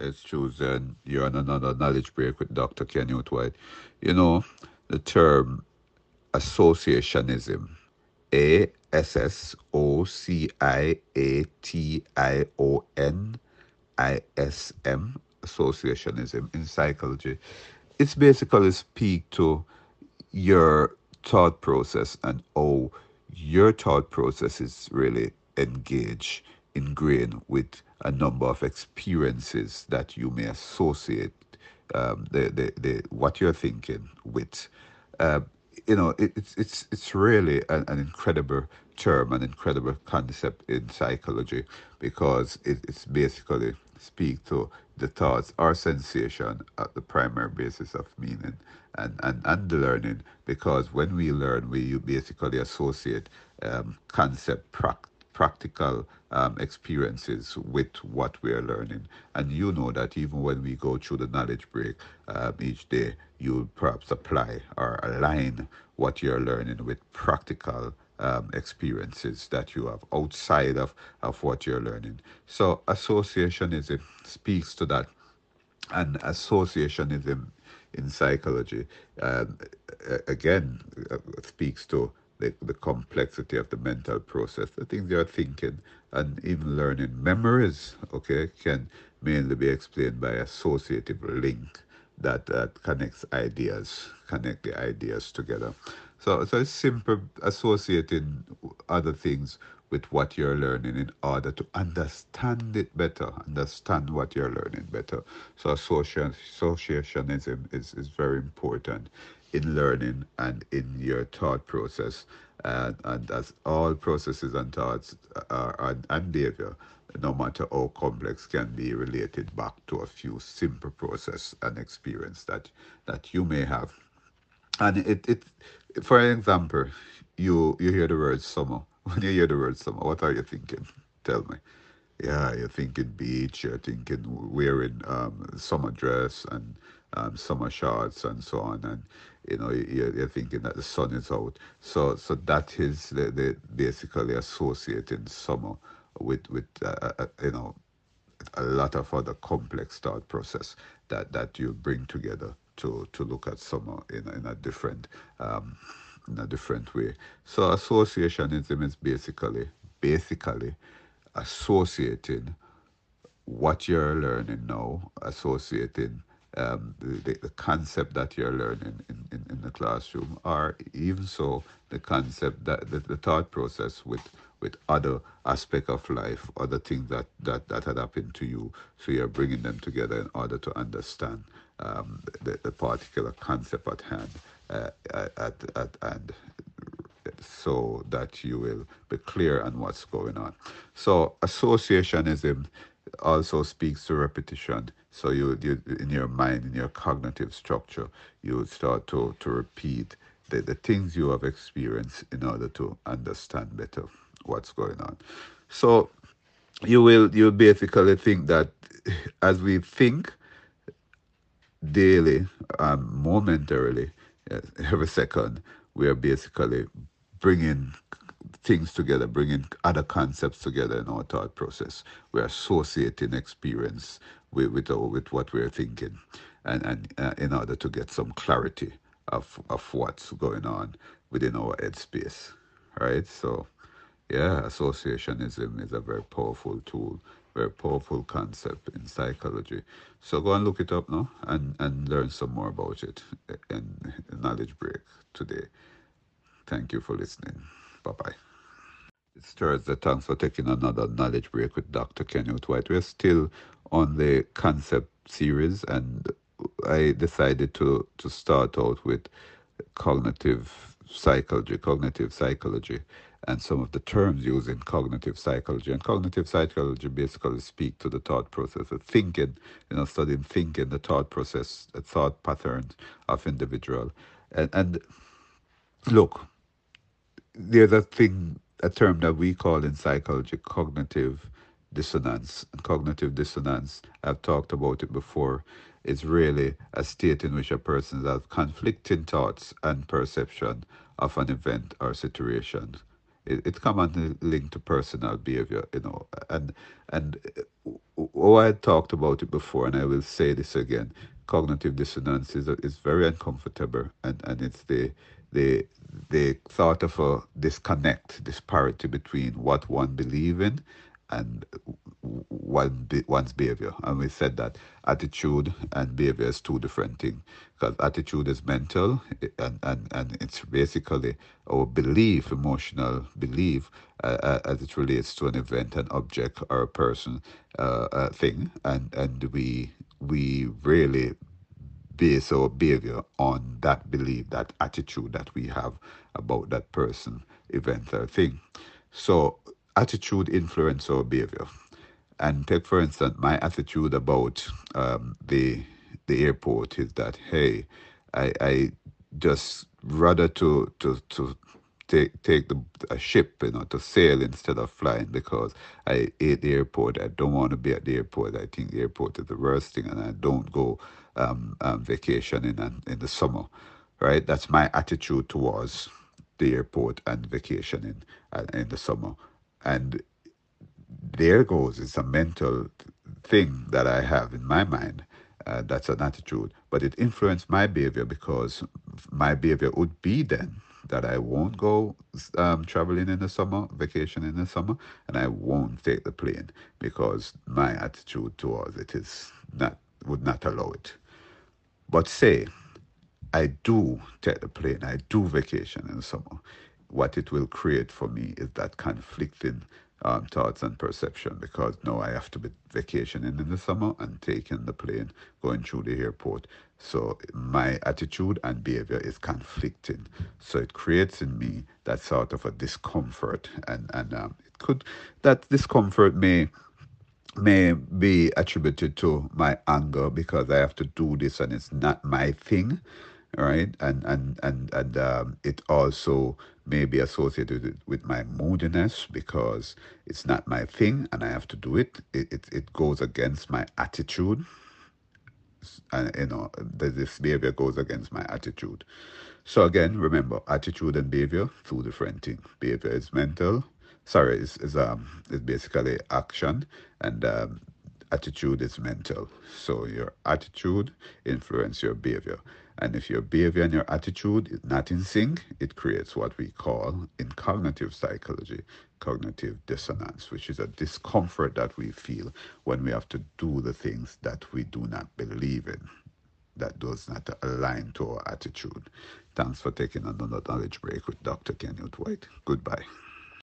It's Tuesday you're on another knowledge break with Dr. Kenute White. You know, the term associationism, A S S O C I A T I O N I S M, associationism in psychology, it's basically speak to your thought process and how your thought process is really engaged, ingrained with a number of experiences that you may associate um, the, the, the what you're thinking with. Uh, you know, it, it's it's it's really an, an, incredible term, an incredible concept in psychology because it, it's basically speak to the thoughts or sensation at the primary basis of meaning and, and, and learning because when we learn we basically associate um, concept practice practical um, experiences with what we are learning. And you know that even when we go through the knowledge break um, each day, you perhaps apply or align what you're learning with practical um, experiences that you have outside of, of what you're learning. So associationism speaks to that. And associationism in psychology, um, again, uh, speaks to the, the complexity of the mental process, the things you're thinking, and even learning memories, okay, can mainly be explained by associative link that, that connects ideas, connect the ideas together. So, so it's simple associating other things with what you're learning in order to understand it better, understand what you're learning better. So association, associationism is, is very important in learning and in your thought process. And, and as all processes and thoughts are, and, and behavior, no matter how complex, can be related back to a few simple process and experience that, that you may have. And it, it for example, you you hear the word summer. When you hear the word summer, what are you thinking? Tell me. Yeah, you're thinking beach, you're thinking wearing um, summer dress and um, summer shorts and so on, and you know you're, you're, thinking that the sun is out. So so that is the, the basically associating summer with with uh, uh, uh, you know a lot of other complex thought process that that you bring together to to look at summer in in a different um, in a different way. So associationism is basically basically associating what you're learning now, associating um, the, the, concept that you're learning in, in, in, the classroom, or even so, the concept that the, the thought process with with other aspect of life, other things that, that, that had happened to you. So you're bringing them together in order to understand um, the, the particular concept at hand, uh, at, at, and so that you will be clear on what's going on. So associationism also speaks to repetition. So you, you in your mind, in your cognitive structure, you would start to, to repeat the, the things you have experienced in order to understand better what's going on. So you will you basically think that as we think daily, momentarily, every second, we are basically bringing things together, bringing other concepts together in our thought process. We're associating experience with with, our, with what we're thinking, and and uh, in order to get some clarity of of what's going on within our headspace, right? So, yeah, associationism is a very powerful tool, very powerful concept in psychology. So go and look it up now and and learn some more about it in knowledge break today. Thank you for listening. Bye bye. It's Thursday. Thanks for taking another knowledge break with Dr. Kenute White. We're still on the concept series, and I decided to, to start out with cognitive psychology, cognitive psychology, and some of the terms used in cognitive psychology. And cognitive psychology basically speak to the thought process of thinking, you know, studying thinking, the thought process, the thought patterns of individual. And, and look, there's a thing, a term that we call in psychology cognitive dissonance. And cognitive dissonance, I've talked about it before, is really a state in which a person has conflicting thoughts and perception of an event or situation. it, it's commonly linked to personal behavior, you know. And and uh, oh, I talked about it before, and I will say this again. Cognitive dissonance is, is very uncomfortable, and, and it's the the the thought of a disconnect, disparity between what one believes in and one one's behavior. And we said that attitude and behavior is two different things. Because attitude is mental, and, and, and it's basically our belief, emotional belief, uh, uh, as it relates to an event, an object, or a person, uh, a thing. And and we we really base our behavior on that belief, that attitude that we have about that person, event, or thing. So attitude influence our behavior. And take for instance my attitude about um, the the airport is that hey, I, I just rather to to to take take the a ship, you know, to sail instead of flying because I hate the airport. I don't want to be at the airport. I think the airport is the worst thing, and I don't go um, um, vacationing in, in the summer. Right, that's my attitude towards the airport and vacationing uh, in the summer. And there goes, it's a mental thing that I have in my mind. Uh, that's an attitude, but it influenced my behavior because my behavior would be then that I won't go um, traveling in the summer, vacation in the summer, and I won't take the plane because my attitude towards it is not would not allow it. But say I do take the plane, I do vacation in the summer, what it will create for me is that conflicting um, thoughts and perception because now I have to be vacationing in the summer and taking the plane, going through the airport. So my attitude and behavior is conflicting. So it creates in me that sort of a discomfort, and and um, it could that discomfort may may be attributed to my anger because I have to do this and it's not my thing right? And and and and um, it also may be associated with, my moodiness because it's not my thing and I have to do it. It it, it goes against my attitude. And you know, this behavior goes against my attitude. So again, remember, attitude and behavior, two different things. Behavior is mental. Sorry, is is um is basically action, and um, attitude is mental. So your attitude influence your behavior. And if your behavior and your attitude is not in sync, it creates what we call in cognitive psychology cognitive dissonance, which is a discomfort that we feel when we have to do the things that we do not believe in, that does not align to our attitude. Thanks for taking another knowledge break with Dr. Kenute White. Goodbye.